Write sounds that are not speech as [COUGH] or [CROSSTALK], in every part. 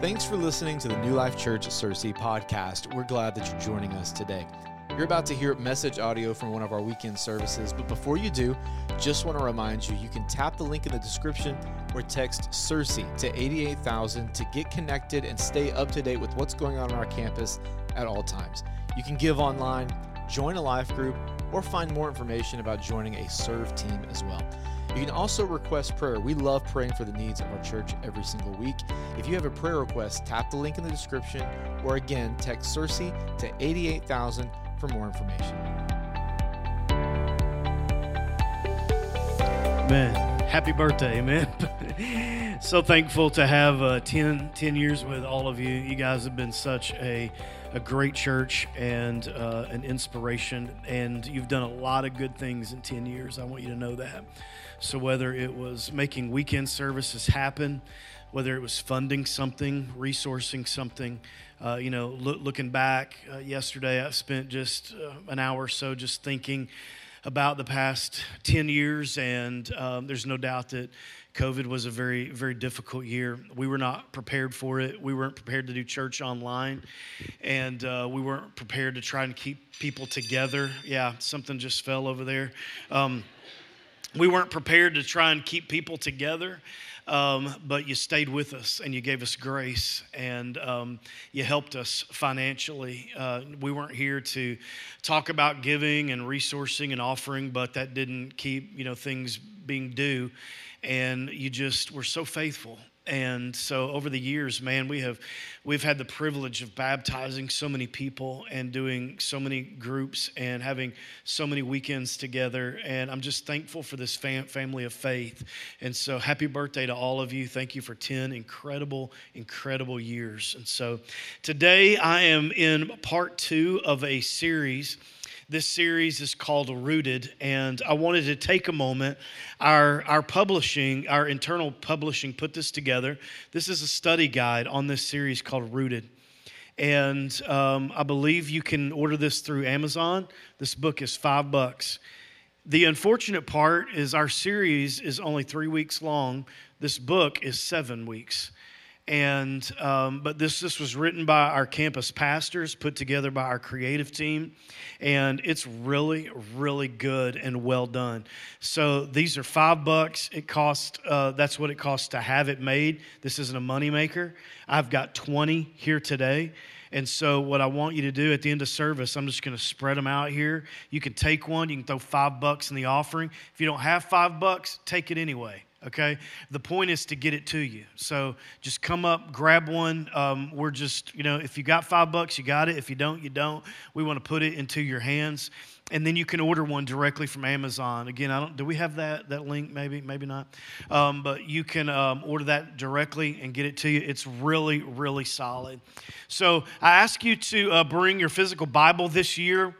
Thanks for listening to the New Life Church Searcy podcast. We're glad that you're joining us today. You're about to hear message audio from one of our weekend services, but before you do, just want to remind you you can tap the link in the description or text Searcy to 88000 to get connected and stay up to date with what's going on on our campus at all times. You can give online, join a life group, or find more information about joining a serve team as well. You can also request prayer. We love praying for the needs of our church every single week. If you have a prayer request, tap the link in the description or again, text Searcy to 88000 for more information. Man, happy birthday, man. [LAUGHS] so thankful to have uh, 10, 10 years with all of you. You guys have been such a, a great church and uh, an inspiration, and you've done a lot of good things in 10 years. I want you to know that. So, whether it was making weekend services happen, whether it was funding something, resourcing something, uh, you know, look, looking back uh, yesterday, I spent just uh, an hour or so just thinking about the past 10 years, and um, there's no doubt that COVID was a very, very difficult year. We were not prepared for it. We weren't prepared to do church online, and uh, we weren't prepared to try and keep people together. Yeah, something just fell over there. Um, we weren't prepared to try and keep people together. Um, but you stayed with us and you gave us grace and um, you helped us financially. Uh, we weren't here to talk about giving and resourcing and offering, but that didn't keep you know things being due. And you just were so faithful. And so over the years man we have we've had the privilege of baptizing so many people and doing so many groups and having so many weekends together. And i'm just thankful for this fam- family of faith. And so happy birthday to all of you. Thank you for 10 incredible incredible years. And so today i am in part two of a series this series is called Rooted, and I wanted to take a moment. Our, our publishing, our internal publishing, put this together. This is a study guide on this series called Rooted. And um, I believe you can order this through Amazon. This book is five bucks. The unfortunate part is our series is only three weeks long. This book is seven weeks and um, but this this was written by our campus pastors put together by our creative team. And it's really really good and well done. So these are five bucks. It costs uh, that's what it costs to have it made. This isn't a moneymaker i've got 20 here today. And so, what I want you to do at the end of service, I'm just going to spread them out here. You can take one, you can throw five bucks in the offering. If you don't have five bucks, take it anyway okay? The point is to get it to you. So just come up grab one. Um, we're just you know if you got five bucks you got it. If you don't you don't. We want to put it into your hands. And then you can order one directly from amazon. Again i don't do we have that that link? Maybe maybe not. Um, but you can um, order that directly and get it to you. It's really really solid. So i ask you to uh, bring your physical bible this year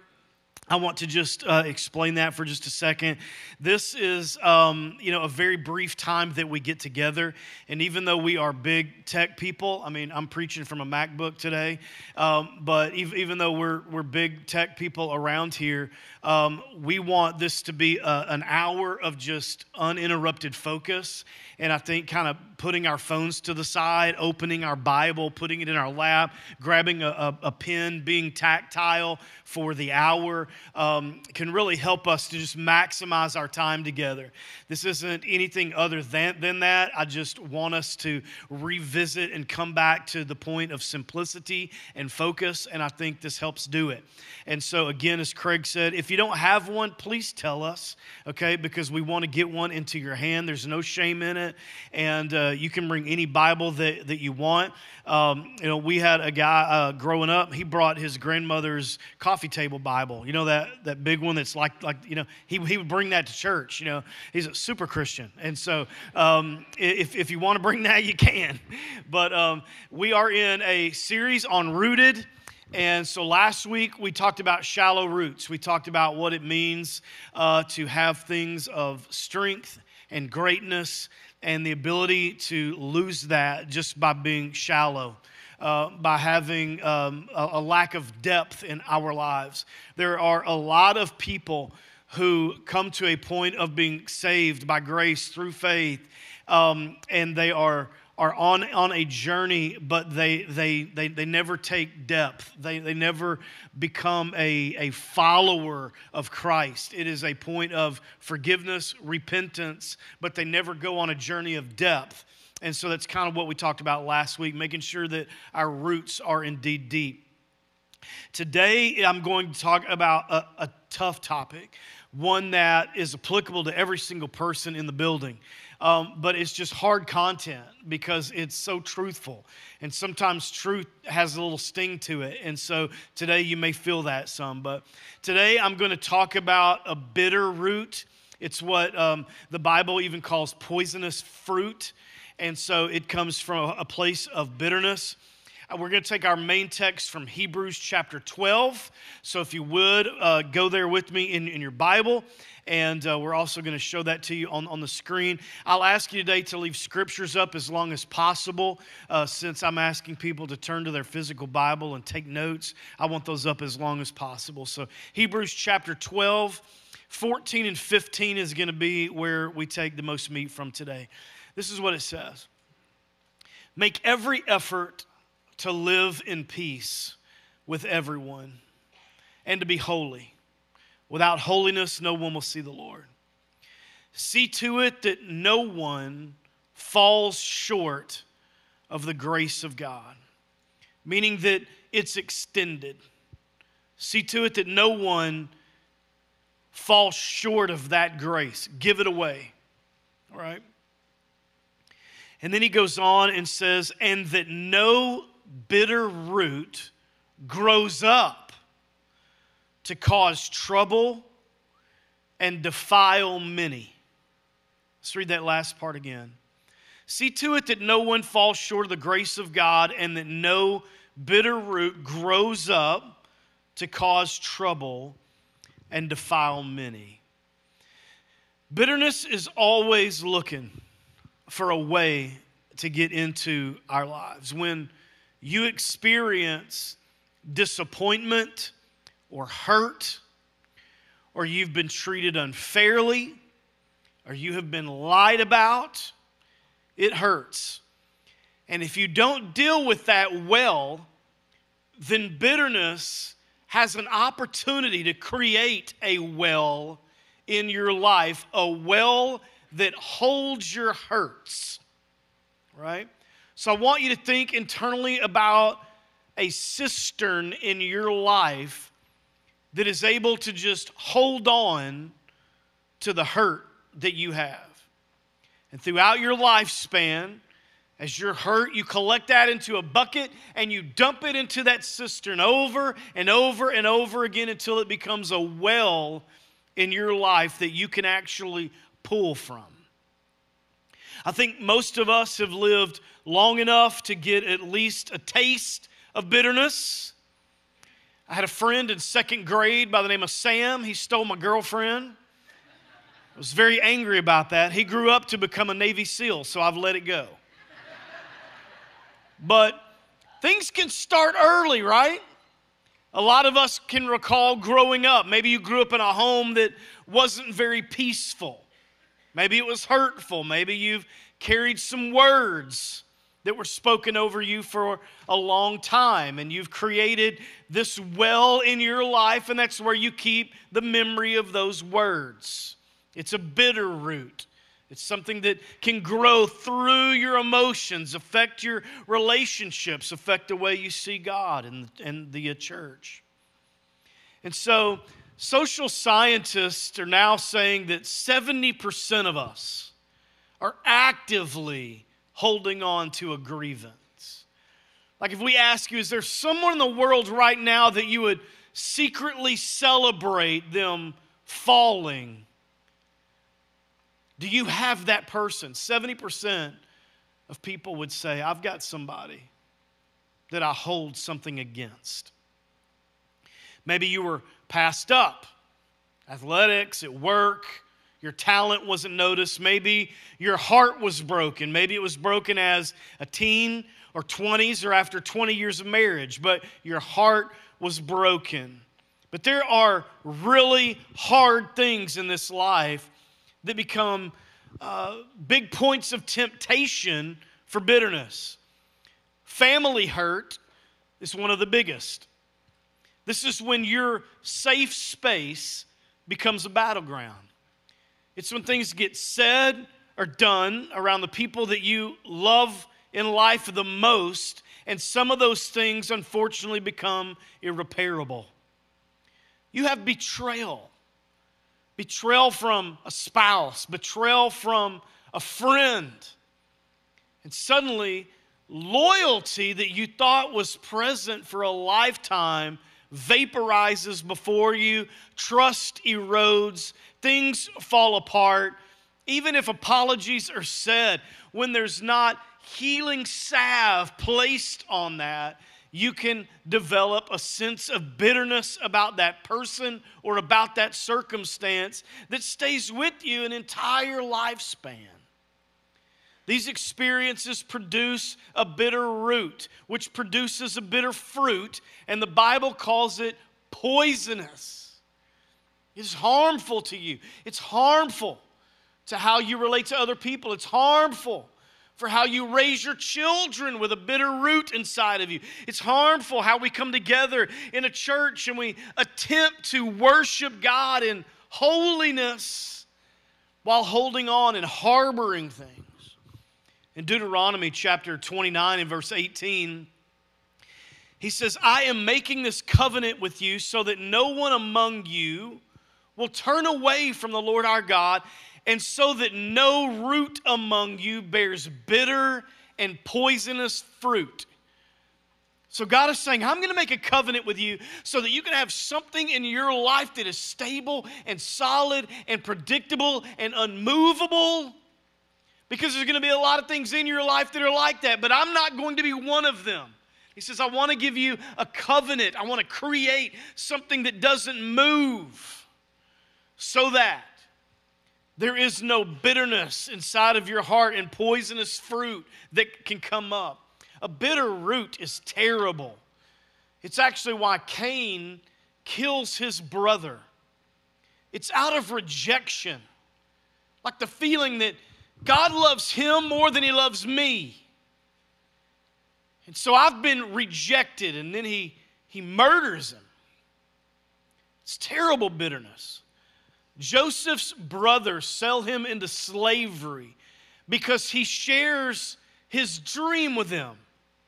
I want to just uh, explain that for just a second. This is, um, you know, a very brief time that we get together, and even though we are big tech people, I mean, I'm preaching from a MacBook today, um, but even though we're we're big tech people around here, um, we want this to be a, an hour of just uninterrupted focus and I think kind of putting our phones to the side, opening our Bible, putting it in our lap, grabbing a, a, a pen, being tactile for the hour um, can really help us to just maximize our time together. This isn't anything other than, than that. I just want us to revisit and come back to the point of simplicity and focus, and I think this helps do it. And so, again, as Craig said, if you don't have one, please tell us, okay, because we want to get one into your hand. There's no shame in it, and uh, you can bring any Bible that, that you want. Um, you know, we had a guy uh, growing up, he brought his grandmother's coffee table Bible. You know, that, that big one that's like, like, you know, he, he would bring that to church. You know, he's a super Christian. And so um, if, if you want to bring that, you can. [LAUGHS] But um, we are in a series on Rooted. And so last week we talked about shallow roots. We talked about what it means uh, to have things of strength and greatness and the ability to lose that just by being shallow. Uh, by having um, a, a lack of depth in our lives. There are a lot of people who come to a point of being saved by grace through faith, um, and they are are on, on a journey, but they, they, they, they never take depth. They, they never become a, a follower of Christ. It is a point of forgiveness, repentance, but they never go on a journey of depth. And so that's kind of what we talked about last week, making sure that our roots are indeed deep. Today, I'm going to talk about a, a tough topic, one that is applicable to every single person in the building. Um, but it's just hard content because it's so truthful. And sometimes truth has a little sting to it. And so today you may feel that some. But today I'm going to talk about a bitter root. It's what um, the Bible even calls poisonous fruit. And so it comes from a place of bitterness. Uh, we're going to take our main text from Hebrews chapter 12. So if you would, uh, go there with me in, in your Bible. And uh, we're also going to show that to you on, on the screen. I'll ask you today to leave scriptures up as long as possible, uh, since I'm asking people to turn to their physical Bible and take notes. I want those up as long as possible. So, Hebrews chapter 12, 14 and 15 is going to be where we take the most meat from today. This is what it says Make every effort to live in peace with everyone and to be holy. Without holiness, no one will see the Lord. See to it that no one falls short of the grace of God, meaning that it's extended. See to it that no one falls short of that grace. Give it away. All right? And then he goes on and says, and that no bitter root grows up to cause trouble and defile many. Let's read that last part again. See to it that no one falls short of the grace of God and that no bitter root grows up to cause trouble and defile many. Bitterness is always looking for a way to get into our lives. When you experience disappointment or hurt, or you've been treated unfairly, or you have been lied about, it hurts. And if you don't deal with that well, then bitterness has an opportunity to create a well in your life, a well that holds your hurts, right? So I want you to think internally about a cistern in your life that is able to just hold on to the hurt that you have. And throughout your lifespan, as you're hurt, you collect that into a bucket and you dump it into that cistern over and over and over again until it becomes a well in your life that you can actually pull from. I think most of us have lived long enough to get at least a taste of bitterness. I had a friend in second grade by the name of Sam. He stole my girlfriend. I was very angry about that. He grew up to become a Navy SEAL, so I've let it go. But things can start early, right? A lot of us can recall growing up. Maybe you grew up in a home that wasn't very peaceful. Maybe it was hurtful. Maybe you've carried some words that were spoken over you for a long time, and you've created this well in your life, and that's where you keep the memory of those words. It's a bitter root. It's something that can grow through your emotions, affect your relationships, affect the way you see God and, and the church. And so, Social scientists are now saying that 70% of us are actively holding on to a grievance. Like if we ask you, is there someone in the world right now that you would secretly celebrate them falling? Do you have that person? 70% of people would say, I've got somebody that I hold something against. Maybe you were passed up, athletics, at work, your talent wasn't noticed. Maybe your heart was broken. Maybe it was broken as a teen or 20s or after 20 years of marriage, but your heart was broken. But there are really hard things in this life that become uh, big points of temptation for bitterness. Family hurt is one of the biggest. This is when your safe space becomes a battleground. It's when things get said or done around the people that you love in life the most, and some of those things unfortunately become irreparable. You have betrayal betrayal from a spouse, betrayal from a friend. And suddenly, loyalty that you thought was present for a lifetime vaporizes before you, trust erodes, things fall apart. Even if apologies are said, when there's not healing salve placed on that, you can develop a sense of bitterness about that person or about that circumstance that stays with you an entire lifespan. These experiences produce a bitter root, which produces a bitter fruit, and the Bible calls it poisonous. It's harmful to you, it's harmful to how you relate to other people, it's harmful for how you raise your children with a bitter root inside of you. It's harmful how we come together in a church and we attempt to worship God in holiness while holding on and harboring things. In Deuteronomy chapter 29 and verse 18, he says, I am making this covenant with you so that no one among you will turn away from the Lord our God and so that no root among you bears bitter and poisonous fruit. So God is saying, I'm going to make a covenant with you so that you can have something in your life that is stable and solid and predictable and unmovable. Because there's going to be a lot of things in your life that are like that, but I'm not going to be one of them. He says, I want to give you a covenant. I want to create something that doesn't move so that there is no bitterness inside of your heart and poisonous fruit that can come up. A bitter root is terrible. It's actually why Cain kills his brother. It's out of rejection, like the feeling that God loves him more than he loves me. And so I've been rejected, and then he, he murders him. It's terrible bitterness. Joseph's brothers sell him into slavery because he shares his dream with them.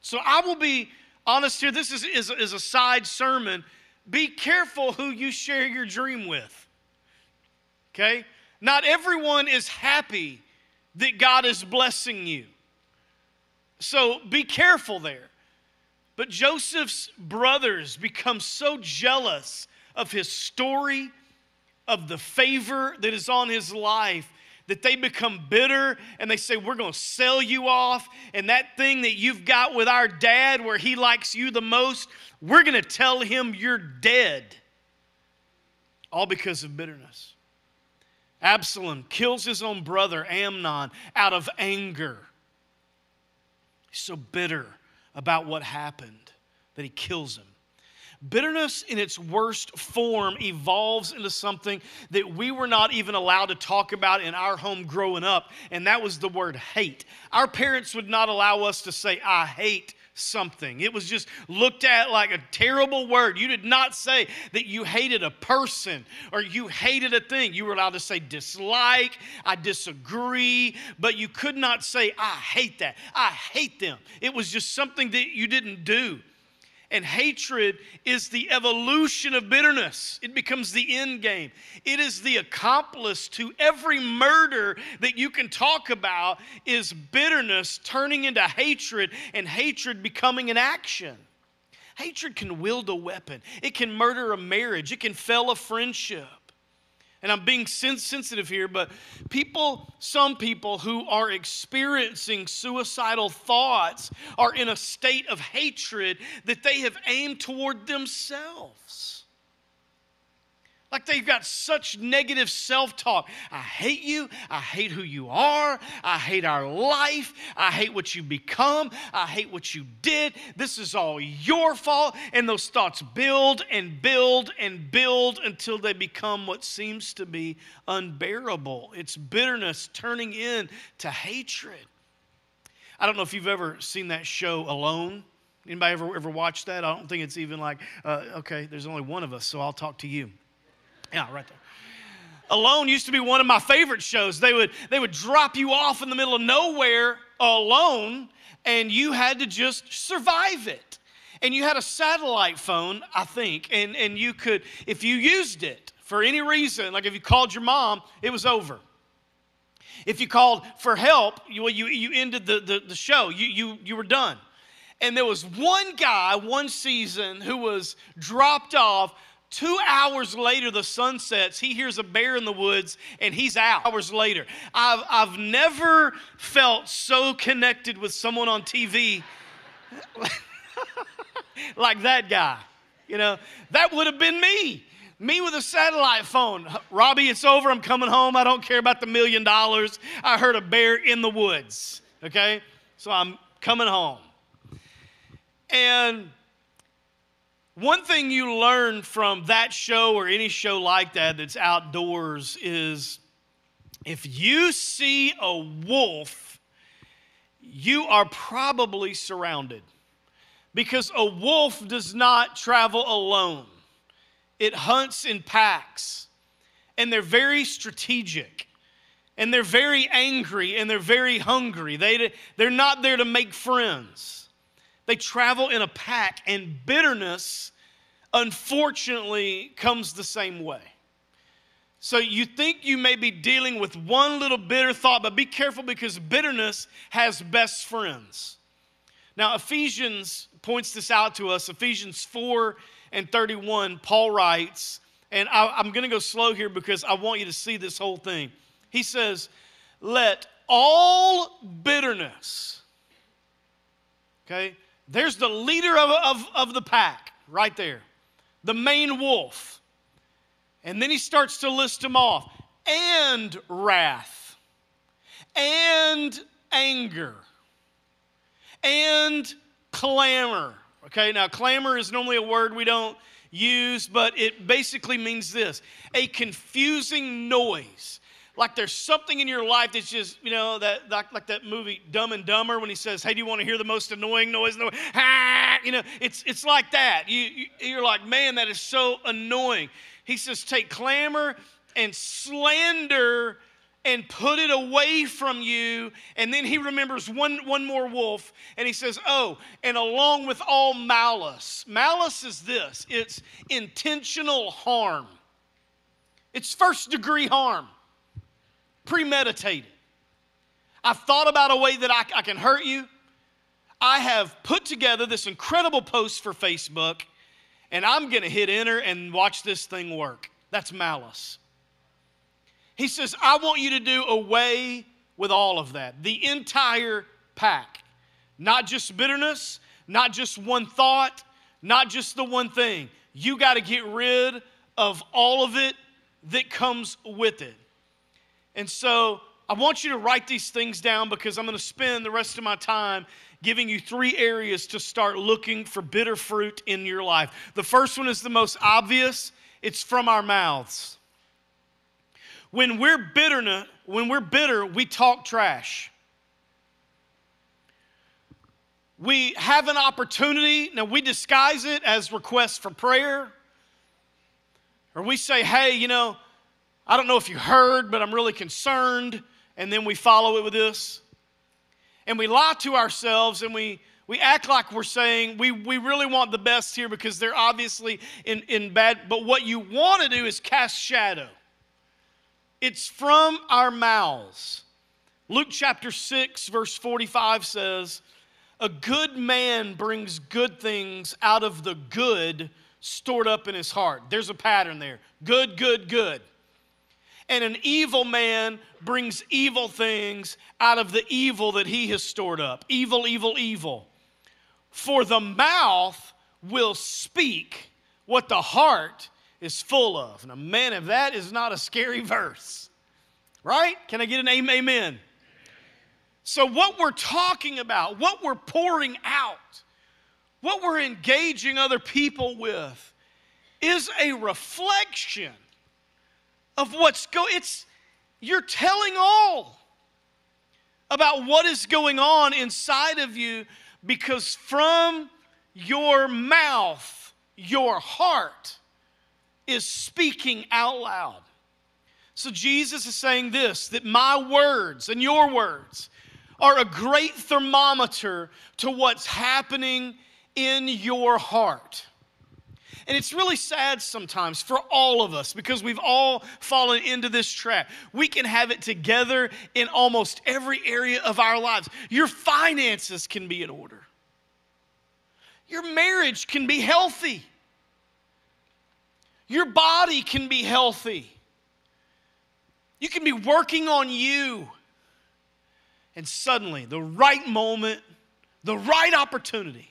So I will be honest here. This is, is, is a side sermon. Be careful who you share your dream with. Okay? Not everyone is happy that God is blessing you. So be careful there. But Joseph's brothers become so jealous of his story of the favor that is on his life that they become bitter and they say, We're going to sell you off. And that thing that you've got with our dad where he likes you the most, we're going to tell him you're dead. All because of bitterness. Absalom kills his own brother Amnon out of anger. He's so bitter about what happened that he kills him. Bitterness in its worst form evolves into something that we were not even allowed to talk about in our home growing up, and that was the word hate. Our parents would not allow us to say, I hate something. It was just looked at like a terrible word. You did not say that you hated a person or you hated a thing. You were allowed to say dislike, I disagree, but you could not say, I hate that. I hate them. It was just something that you didn't do. And hatred is the evolution of bitterness. It becomes the end game. It is the accomplice to every murder that you can talk about is bitterness turning into hatred and hatred becoming an action. Hatred can wield a weapon. It can murder a marriage. It can fell a friendship and I'm being sensitive here, but people, some people who are experiencing suicidal thoughts are in a state of hatred that they have aimed toward themselves. Like they've got such negative self talk. I hate you. I hate who you are. I hate our life. I hate what you become. I hate what you did. This is all your fault. And those thoughts build and build and build until they become what seems to be unbearable. It's bitterness turning into hatred. I don't know if you've ever seen that show Alone. Anybody ever ever watched that? I don't think it's even like, uh, okay, there's only one of us, so I'll talk to you. Yeah, right there. Alone used to be one of my favorite shows. They would they would drop you off in the middle of nowhere alone, and you had to just survive it. And you had a satellite phone, I think, and, and you could, if you used it for any reason, like if you called your mom, it was over. If you called for help, you, you, you ended the, the, the show, you, you, you were done. And there was one guy, one season, who was dropped off Two hours later, the sun sets. He hears a bear in the woods and he's out. Hours later. I've, I've never felt so connected with someone on TV [LAUGHS] like that guy. You know, that would have been me. Me with a satellite phone. Robbie, it's over. I'm coming home. I don't care about the million dollars. I heard a bear in the woods. Okay? So I'm coming home. And one thing you learn from that show or any show like that that's outdoors is if you see a wolf, you are probably surrounded because a wolf does not travel alone, it hunts in packs, and they're very strategic. And they're very angry and they're very hungry. They, they're not there to make friends. They travel in a pack, and bitterness, unfortunately, comes the same way. So you think you may be dealing with one little bitter thought, but be careful because bitterness has best friends. Now, Ephesians points this out to us. Ephesians 4 and 31, Paul writes, and I, am going to go slow here because I want you to see this whole thing. He says, Let all bitterness, okay, there's the leader of, of, of the pack right there, the main wolf. And then he starts to list them off and wrath, and anger, and clamor. Okay, now clamor is normally a word we don't use, but it basically means this a confusing noise like there's something in your life that's just, you know, that like, like that movie Dumb and Dumber when he says, "Hey, do you want to hear the most annoying noise in the world?" You know, it's it's like that. You, you you're like, man, that is so annoying. He says, take clamor and slander and put it away from you. And then he remembers one, one more wolf and he says, Oh, and along with all malice. Malice is this it's intentional harm, it's first degree harm premeditated. I've thought about a way that I, I can hurt you. I have put together this incredible post for Facebook, and I'm going to hit enter and watch this thing work. That's malice. He says, I want you to do away with all of that, the entire pack. Not just bitterness, not just one thought, not just the one thing. You got to get rid of all of it that comes with it. And so I want you to write these things down because I'm going to spend the rest of my time giving you three areas to start looking for bitter fruit in your life. The first one is the most obvious it's from our mouths. When we're bitter, when we're bitter, we talk trash. We have an opportunity, now we disguise it as requests for prayer. Or we say, hey, you know, I don't know if you heard, but I'm really concerned. And then we follow it with this. And we lie to ourselves and we, we act like we're saying we, we really want the best here because they're obviously in, in bad. But what you want to do is cast shadow. It's from our mouths. Luke chapter 6, verse 45 says, A good man brings good things out of the good stored up in his heart. There's a pattern there. Good, good, good and an evil man brings evil things out of the evil that he has stored up. Evil, evil, evil. For the mouth will speak what the heart is full of. Now, man, if that is not a scary [LAUGHS] verse, right? Can I get an amen? So, what we're talking about, what we're pouring out, what we're engaging other people with, is a reflection of what's going it's you're telling all about what is going on inside of you because from your mouth, your heart is speaking out loud. So Jesus is saying this that my words and your words are a great thermometer to what's happening in your heart. And it's really sad sometimes for all of us because we've all fallen into this trap. We can have it together in almost every area of our lives. Your finances can be in order, your marriage can be healthy, your body can be healthy. You can be working on you. And suddenly, the right moment, the right opportunity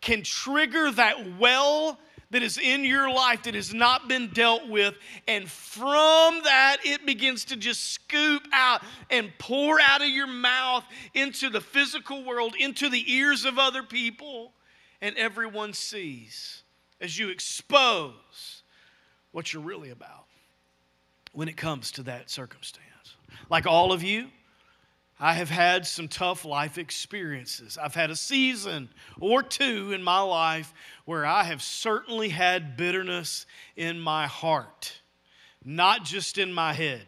can trigger that well that is in your life that has not been dealt with. And from that, it begins to just scoop out and pour out of your mouth into the physical world, into the ears of other people. And everyone sees as you expose what you're really about when it comes to that circumstance. Like all of you, I have had some tough life experiences. I've had a season or two in my life where I have certainly had bitterness in my heart, not just in my head.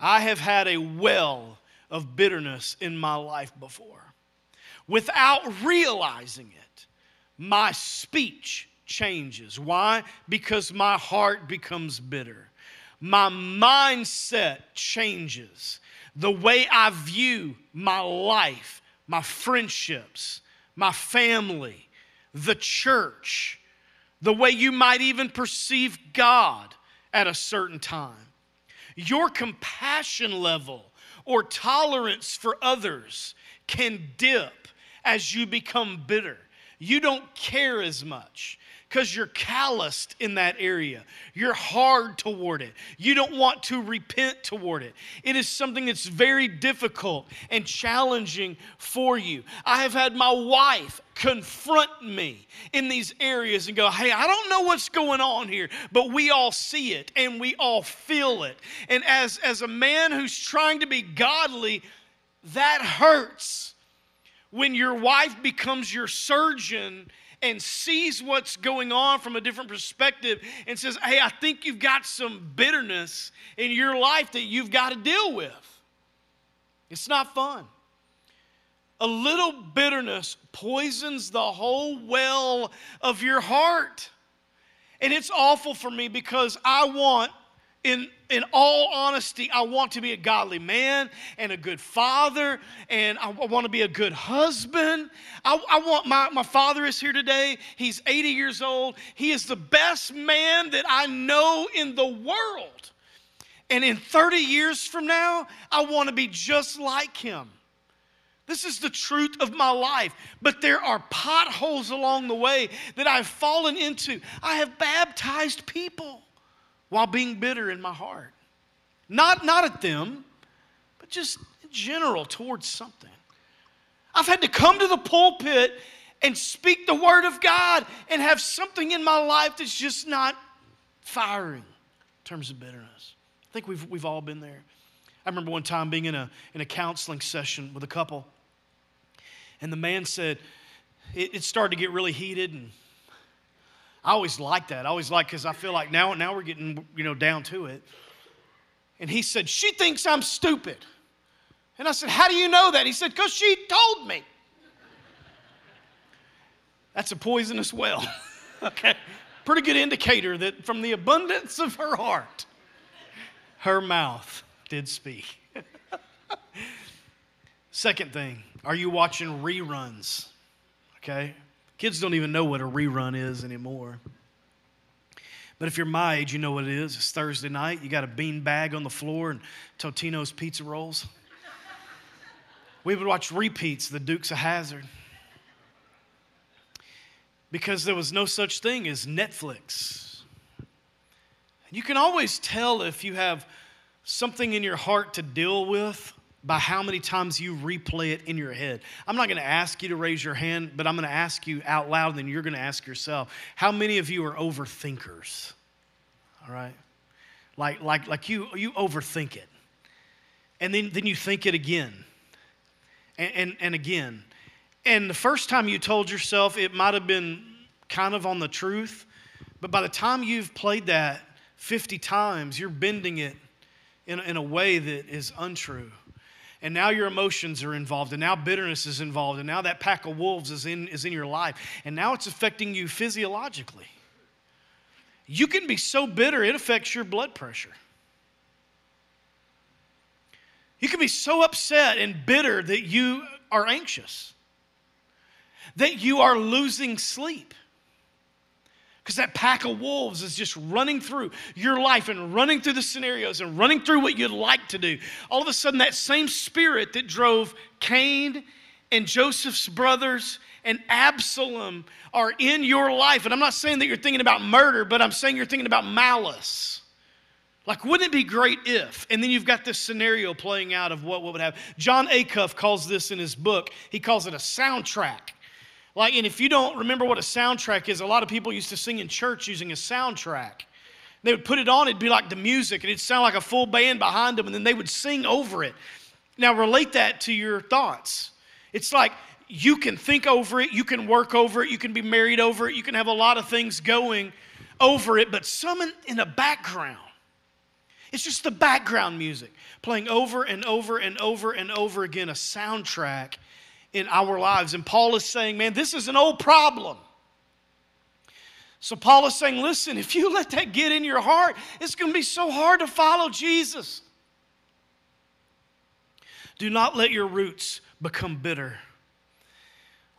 I have had a well of bitterness in my life before. Without realizing it, my speech changes. Why? Because my heart becomes bitter. My mindset changes the way I view my life, my friendships, my family, the church, the way you might even perceive God at a certain time. Your compassion level or tolerance for others can dip as you become bitter. You don't care as much because you're calloused in that area. You're hard toward it. You don't want to repent toward it. It is something that's very difficult and challenging for you. I have had my wife confront me in these areas and go, Hey, I don't know what's going on here, but we all see it and we all feel it. And as, as a man who's trying to be godly, that hurts when your wife becomes your surgeon and sees what's going on from a different perspective and says, Hey, I think you've got some bitterness in your life that you've got to deal with. It's not fun. A little bitterness poisons the whole well of your heart. And it's awful for me because I want in, in all honesty, I want to be a godly man and a good father, and I, I want to be a good husband. I, I, want my, my father is here today. He's 80 years old. He is the best man that I know in the world. And in 30 years from now, I want to be just like him. This is the truth of my life. But there are potholes along the way that I've fallen into. I have baptized people while being bitter in my heart. Not, not at them, but just in general towards something. I've had to come to the pulpit and speak the word of God and have something in my life that's just not firing in terms of bitterness. I think we've, we've all been there. I remember one time being in a, in a counseling session with a couple, and the man said, it, it started to get really heated, and I always like that. I always like because I feel like now, now we're getting you know down to it. And he said, She thinks I'm stupid. And I said, How do you know that? He said, Because she told me. That's a poisonous well. [LAUGHS] okay. Pretty good indicator that from the abundance of her heart, her mouth did speak. [LAUGHS] Second thing, are you watching reruns? Okay. Kids don't even know what a rerun is anymore. But if you're my age, you know what it is. It's Thursday night. You got a bean bag on the floor and Totino's pizza rolls. We would watch repeats of the Dukes of Hazzard because there was no such thing as Netflix. You can always tell if you have something in your heart to deal with by how many times you replay it in your head. I'm not going to ask you to raise your hand, but I'm going to ask you out loud, and then you're going to ask yourself how many of you are overthinkers? All right? Like, like, like you, you overthink it. And then, then you think it again. And, and, and again, and the first time you told yourself, it might have been kind of on the truth, but by the time you've played that 50 times, you're bending it in, in a way that is untrue. And now your emotions are involved, and now bitterness is involved, and now that pack of wolves is in, is in your life, and now it's affecting you physiologically. You can be so bitter, it affects your blood pressure. You can be so upset and bitter that you are anxious, that you are losing sleep. Because that pack of wolves is just running through your life and running through the scenarios and running through what you'd like to do. All of a sudden, that same spirit that drove Cain and Joseph's brothers and Absalom are in your life. And I'm not saying that you're thinking about murder, but I'm saying you're thinking about malice. Like, wouldn't it be great if? And then you've got this scenario playing out of what, what would happen. Jon Acuff calls this in his book, he calls it a soundtrack. Like, and if you don't remember what a soundtrack is, a lot of people used to sing in church using a soundtrack. They would put it on, it'd be like the music, and it'd sound like a full band behind them, and then they would sing over it. Now, relate that to your thoughts. It's like you can think over it, you can work over it, you can be married over it, you can have a lot of things going over it, but some in, in the background it's just the background music playing over and over and over and over again, a soundtrack in our lives. And Paul is saying, man, this is an old problem. So Paul is saying, listen, if you [LAUGHS] let that get in your heart, it's going to be so hard to follow Jesus. Do not let your roots become bitter.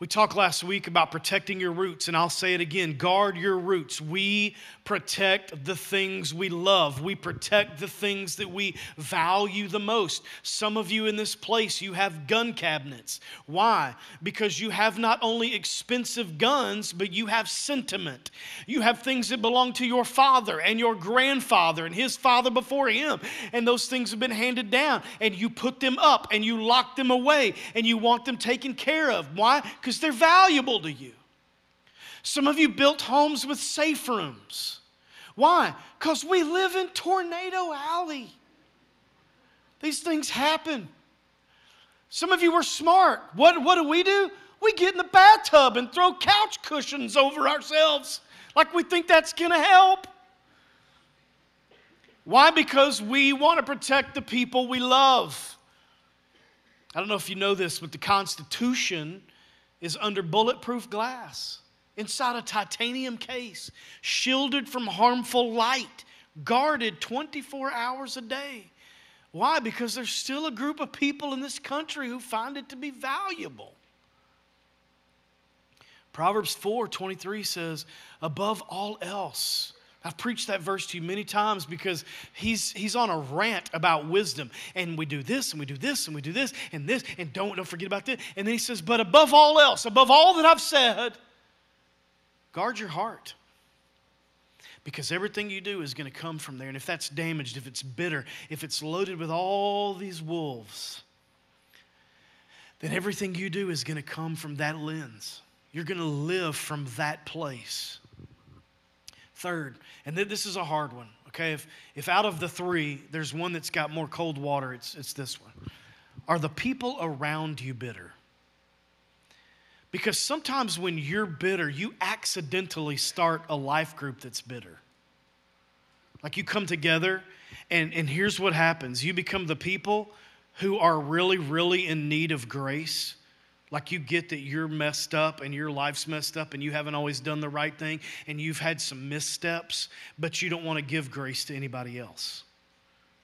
We talked last week about protecting your roots, and I'll say it again guard your roots. We protect the things we love, we protect the things that we value the most. Some of you in this place, you have gun cabinets. Why? Because you have not only expensive guns, but you have sentiment. You have things that belong to your father and your grandfather and his father before him, and those things have been handed down, and you put them up and you lock them away, and you want them taken care of. Why? Because they're valuable to you. Some of you built homes with safe rooms. Why? Because we live in Tornado Alley. These things happen. Some of you were smart. What, what do we do? We get in the bathtub and throw couch cushions over ourselves like we think that's going to help. Why? Because we want to protect the people we love. I don't know if you know this, but the Constitution is under bulletproof glass, inside a titanium case, shielded from harmful light, guarded 24 hours a day. Why? Because there's still a group of people in this country who find it to be valuable. Proverbs 4 23 says, Above all else, I've preached that verse to you many times because he's, he's on a rant about wisdom. And we do this, and we do this, and we do this, and this, and don't, don't forget about this. And then he says, But above all else, above all that I've said, guard your heart. Because everything you do is going to come from there. And if that's damaged, if it's bitter, if it's loaded with all these wolves, then everything you do is going to come from that lens. You're going to live from that place. Third, and this is a hard one, okay? If, if out of the three, there's one that's got more cold water, it's, it's this one. Are the people around you bitter? Because sometimes when you're bitter, you accidentally start a life group that's bitter. Like you come together, and, and here's what happens you become the people who are really, really in need of grace like you get that you're messed up and your life's messed up and you haven't always done the right thing and you've had some missteps, but you don't want to give grace to anybody else.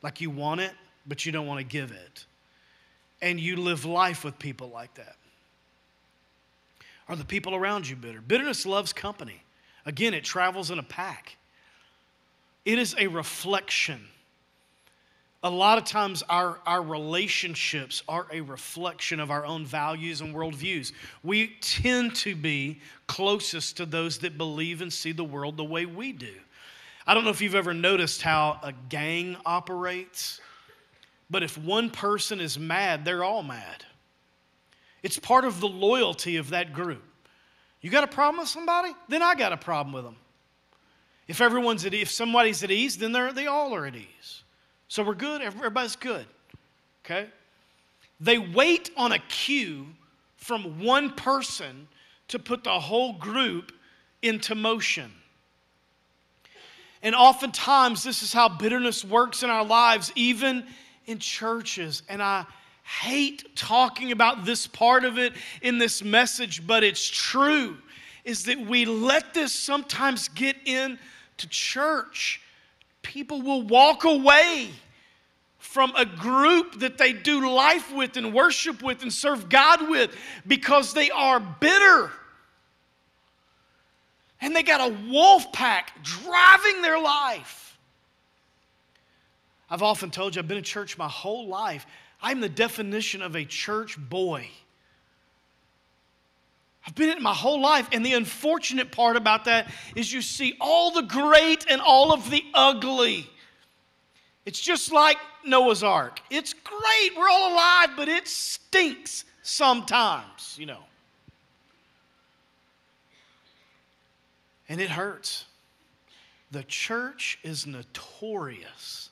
Like you want it, but you don't want to give it. And you live life with people like that. Are the people around you bitter? Bitterness loves company. Again, it travels in a pack. It is a reflection a lot of times our, our relationships are a reflection of our own values and worldviews. We tend to be closest to those that believe and see the world the way we do. I don't know if you've ever noticed how a gang operates, but if one person is mad, they're all mad. It's part of the loyalty of that group. You got a problem with somebody? Then I got a problem with them. If everyone's at if somebody's at ease, then they're, they all are at ease. So we're good. Everybody's good. Okay? They wait on a cue from one person to put the whole group into motion. And oftentimes, this is how bitterness works in our lives, even in churches. And I hate talking about this part of it in this message, but it's true. Is that we let this sometimes get into church. People will walk away from a group that they do life with and worship with and serve God with because they are bitter and they got a wolf pack driving their life. I've often told you, I've been in church my whole life. I'm the definition of a church boy. I've been in it my whole life, and the unfortunate part about that is you see all the great and all of the ugly. It's just like Noah's Ark. It's great, we're all alive, but it stinks sometimes, you know. and it hurts. The church is notorious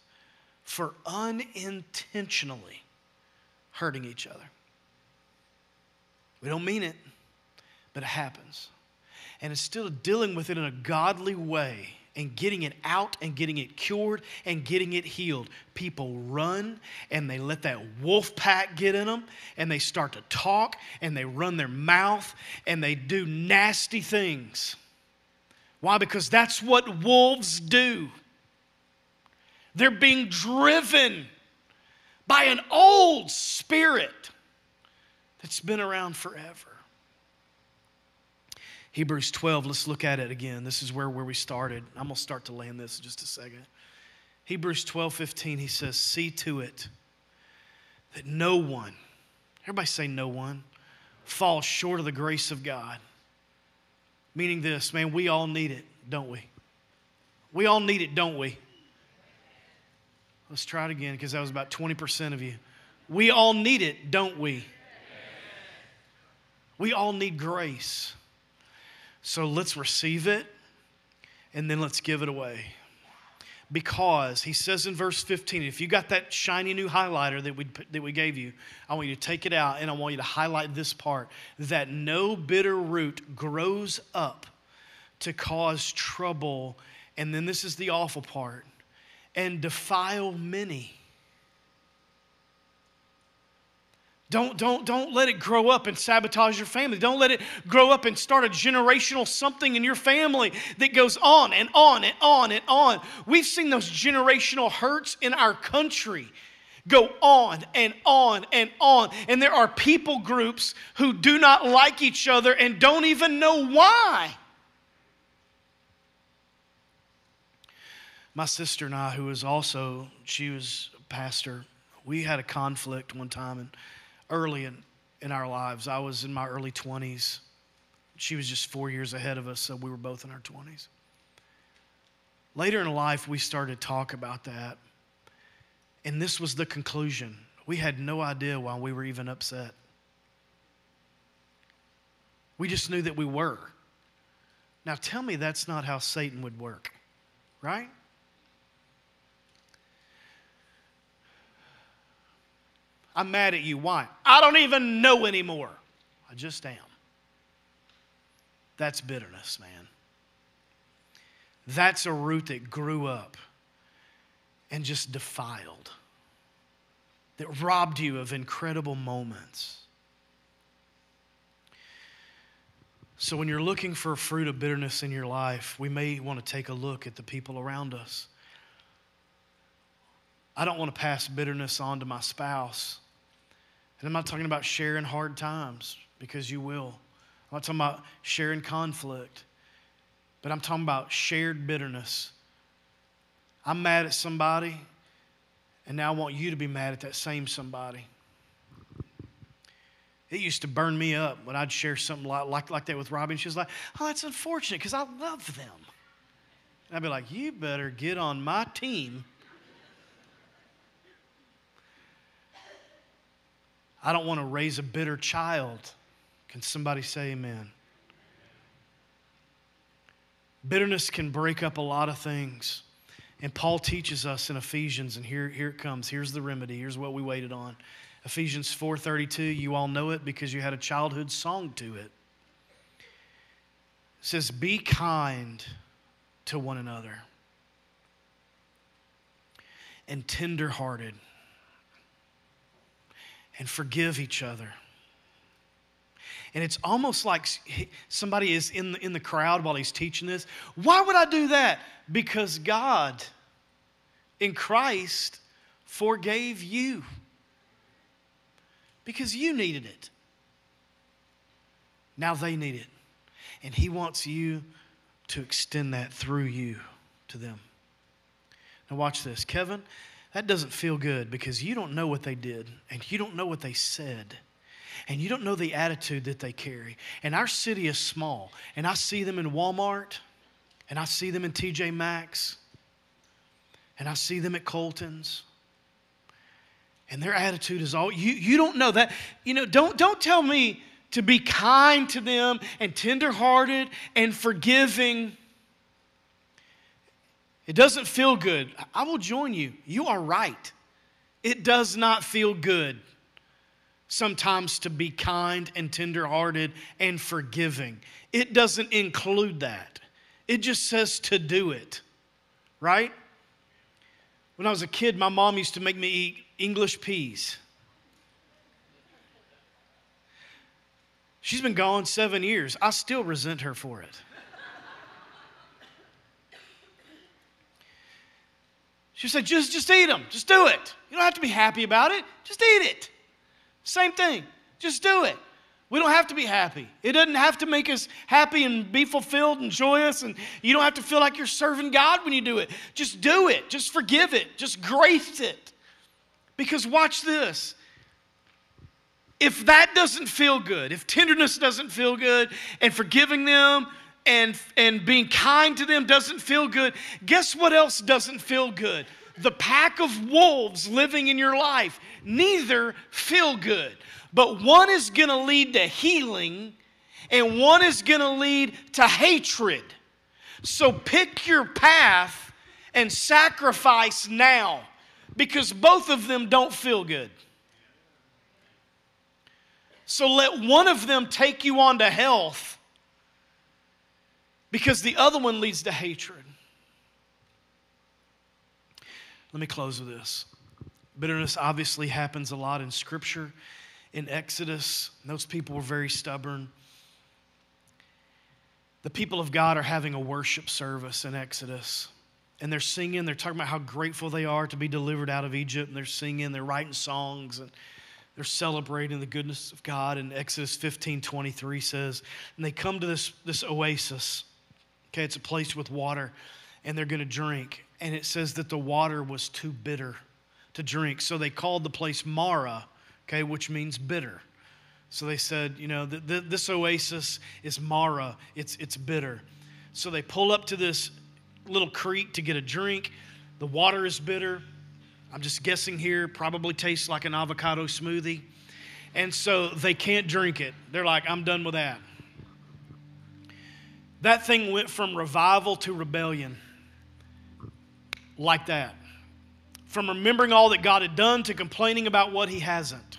for unintentionally hurting each other. We don't mean it, but it happens. And instead of dealing with it in a godly way and getting it out and getting it cured and getting it healed, people run and they let that wolf pack get in them and they start to talk and they run their mouth and they do nasty things. Why? Because that's what wolves do. They're being driven by an old spirit that's been around forever. Hebrews 12, let's look at it again. This is where, where we started. I'm going to start to land this in just a second. Hebrews 12, 15, he says, See to it that no one, everybody say no one, falls short of the grace of God. Meaning this, man, we all need it, don't we? We all need it, don't we? Let's try it again because that was about 20% of you. We all need it, don't we? We all need grace. So let's receive it and then let's give it away. Because he says in verse 15 if you got that shiny new highlighter that we, that we gave you i want you to take it out and i want you to highlight this part that no bitter root grows up to cause trouble. And then this is the awful part. And defile many Don't, don't, don't let it grow up and sabotage your family. Don't let it grow up and start a generational something in your family that goes on and on and on and on. We've seen those generational hurts in our country go on and on and on. And there are people groups who do not like each other and don't even know why. My sister and I, who was also, she was a pastor, we had a conflict one time and early in, in our lives. I was in my early 20s. She was just four years ahead of us, so we were both in our 20s. Later in life, we started to talk about that. And this was the conclusion. We had no idea why we were even upset. We just knew that we were. Now tell me that's not how Satan would work, right? I'm mad at you. Why? I don't even know anymore. I just am. That's bitterness, man. That's a root that grew up and just defiled, that robbed you of incredible moments. So, when you're looking for a fruit of bitterness in your life, we may want to take a look at the people around us. I don't want to pass bitterness on to my spouse. And I'm not talking about sharing hard times because you will. I'm not talking about sharing conflict, but I'm talking about shared bitterness. I'm mad at somebody, and now I want you to be mad at that same somebody. It used to burn me up when I'd share something like, like, like that with Robbie, and she was like, Oh, that's unfortunate because I love them. And I'd be like, You better get on my team I don't want to raise a bitter child. Can somebody say amen? Bitterness can break up a lot of things. And Paul teaches us in Ephesians, and here, here it comes. Here's the remedy. Here's what we waited on. Ephesians 4:32, you all know it because you had a childhood song to it. It says, "Be kind to one another and tenderhearted and forgive each other." And it's almost like somebody is in the, in the crowd while he's teaching this. Why would I do that? Because God in Christ forgave you because you needed it. Now they need it. And He wants you to extend that through you to them. Now, watch this. Kevin, that doesn't feel good because you don't know what they did and you don't know what they said. And you don't know the attitude that they carry. And our city is small, and I see them in Walmart, and I see them in TJ Maxx, and I see them at Colton's, and their attitude is all you you don't know that. You know don't don't tell me to be kind to them and tenderhearted and forgiving it doesn't feel good i will join you you are right it does not feel good sometimes to be kind and tenderhearted and forgiving it doesn't include that it just says to do it right when I was a kid, my mom used to make me eat English peas. She's been gone seven years. I still resent her for it. She said, just, just eat them. Just do it. You don't have to be happy about it. Just eat it. Same thing. Just do it. We don't have to be happy. It doesn't have to make us happy and be fulfilled and joyous. And you don't have to feel like you're serving God when you do it. Just do it. Just forgive it. Just grace it. Because watch this. If that doesn't feel good, if tenderness doesn't feel good, and forgiving them and, and being kind to them doesn't feel good, guess what else doesn't feel good? The pack of wolves living in your life, neither feel good. But one is going to lead to healing, and one is going to lead to hatred. So pick your path and sacrifice now because both of them don't feel good. So let one of them take you on to health because the other one leads to hatred. Let me close with this. Bitterness obviously happens a lot in Scripture in Exodus. Those people were very stubborn. The people of God are having a worship service in Exodus. And they're singing, they're talking about how grateful they are to be delivered out of Egypt. And they're singing, they're writing songs, and they're celebrating the goodness of God. And Exodus 15 23 says, and they come to this, this oasis. Okay, it's a place with water, and they're going to drink. And it says that the water was too bitter to drink. So they called the place Mara, okay, which means bitter. So they said, you know, this oasis is Mara, it's, it's bitter. So they pull up to this little creek to get a drink. The water is bitter. I'm just guessing here, probably tastes like an avocado smoothie. And so they can't drink it. They're like, I'm done with that. That thing went from revival to rebellion. Like that. From remembering all that God had done to complaining about what he hasn't.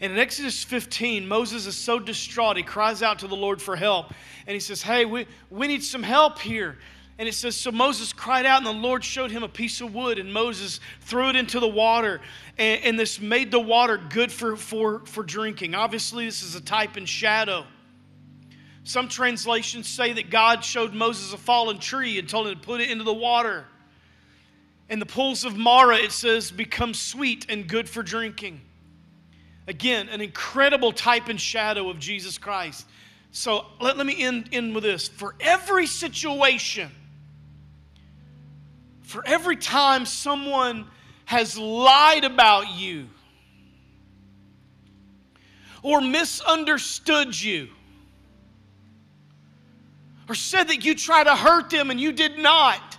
And in Exodus 15, Moses is so distraught, he cries out to the Lord for help. And he says, Hey, we, we need some help here. And it says, So Moses cried out, and the Lord showed him a piece of wood, and Moses threw it into the water. And, and this made the water good for, for, for drinking. Obviously, this is a type and shadow. Some translations say that God showed Moses a fallen tree and told him to put it into the water. And the pools of Mara, it says, become sweet and good for drinking. Again, an incredible type and shadow of Jesus Christ. So let, let me end, end with this. For every situation, for every time someone has lied about you or misunderstood you or said that you tried to hurt them and you did not,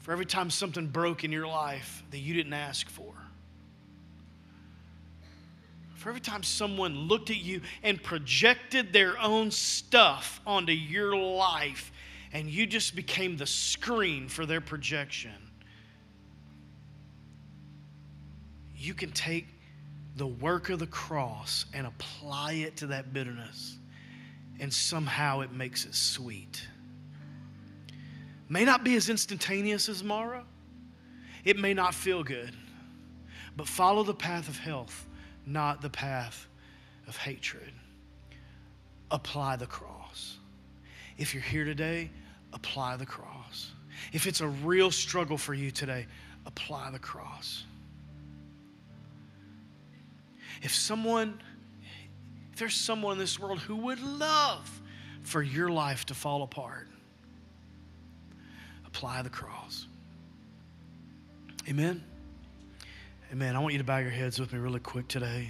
for every time something broke in your life that you didn't ask for, for every time someone looked at you and projected their own stuff onto your life and you just became the screen for their projection. you can take the work of the cross and apply it to that bitterness, and somehow it makes it sweet. May not be as instantaneous as Mara, it may not feel good, but follow the path of health, not the path of hatred. Apply the cross. If you're here today, apply the cross. If it's a real struggle for you today, apply the cross. If someone, there's someone in this world who would love for your life to fall apart, apply the cross. Amen. Amen. I want you to bow your heads with me really quick today.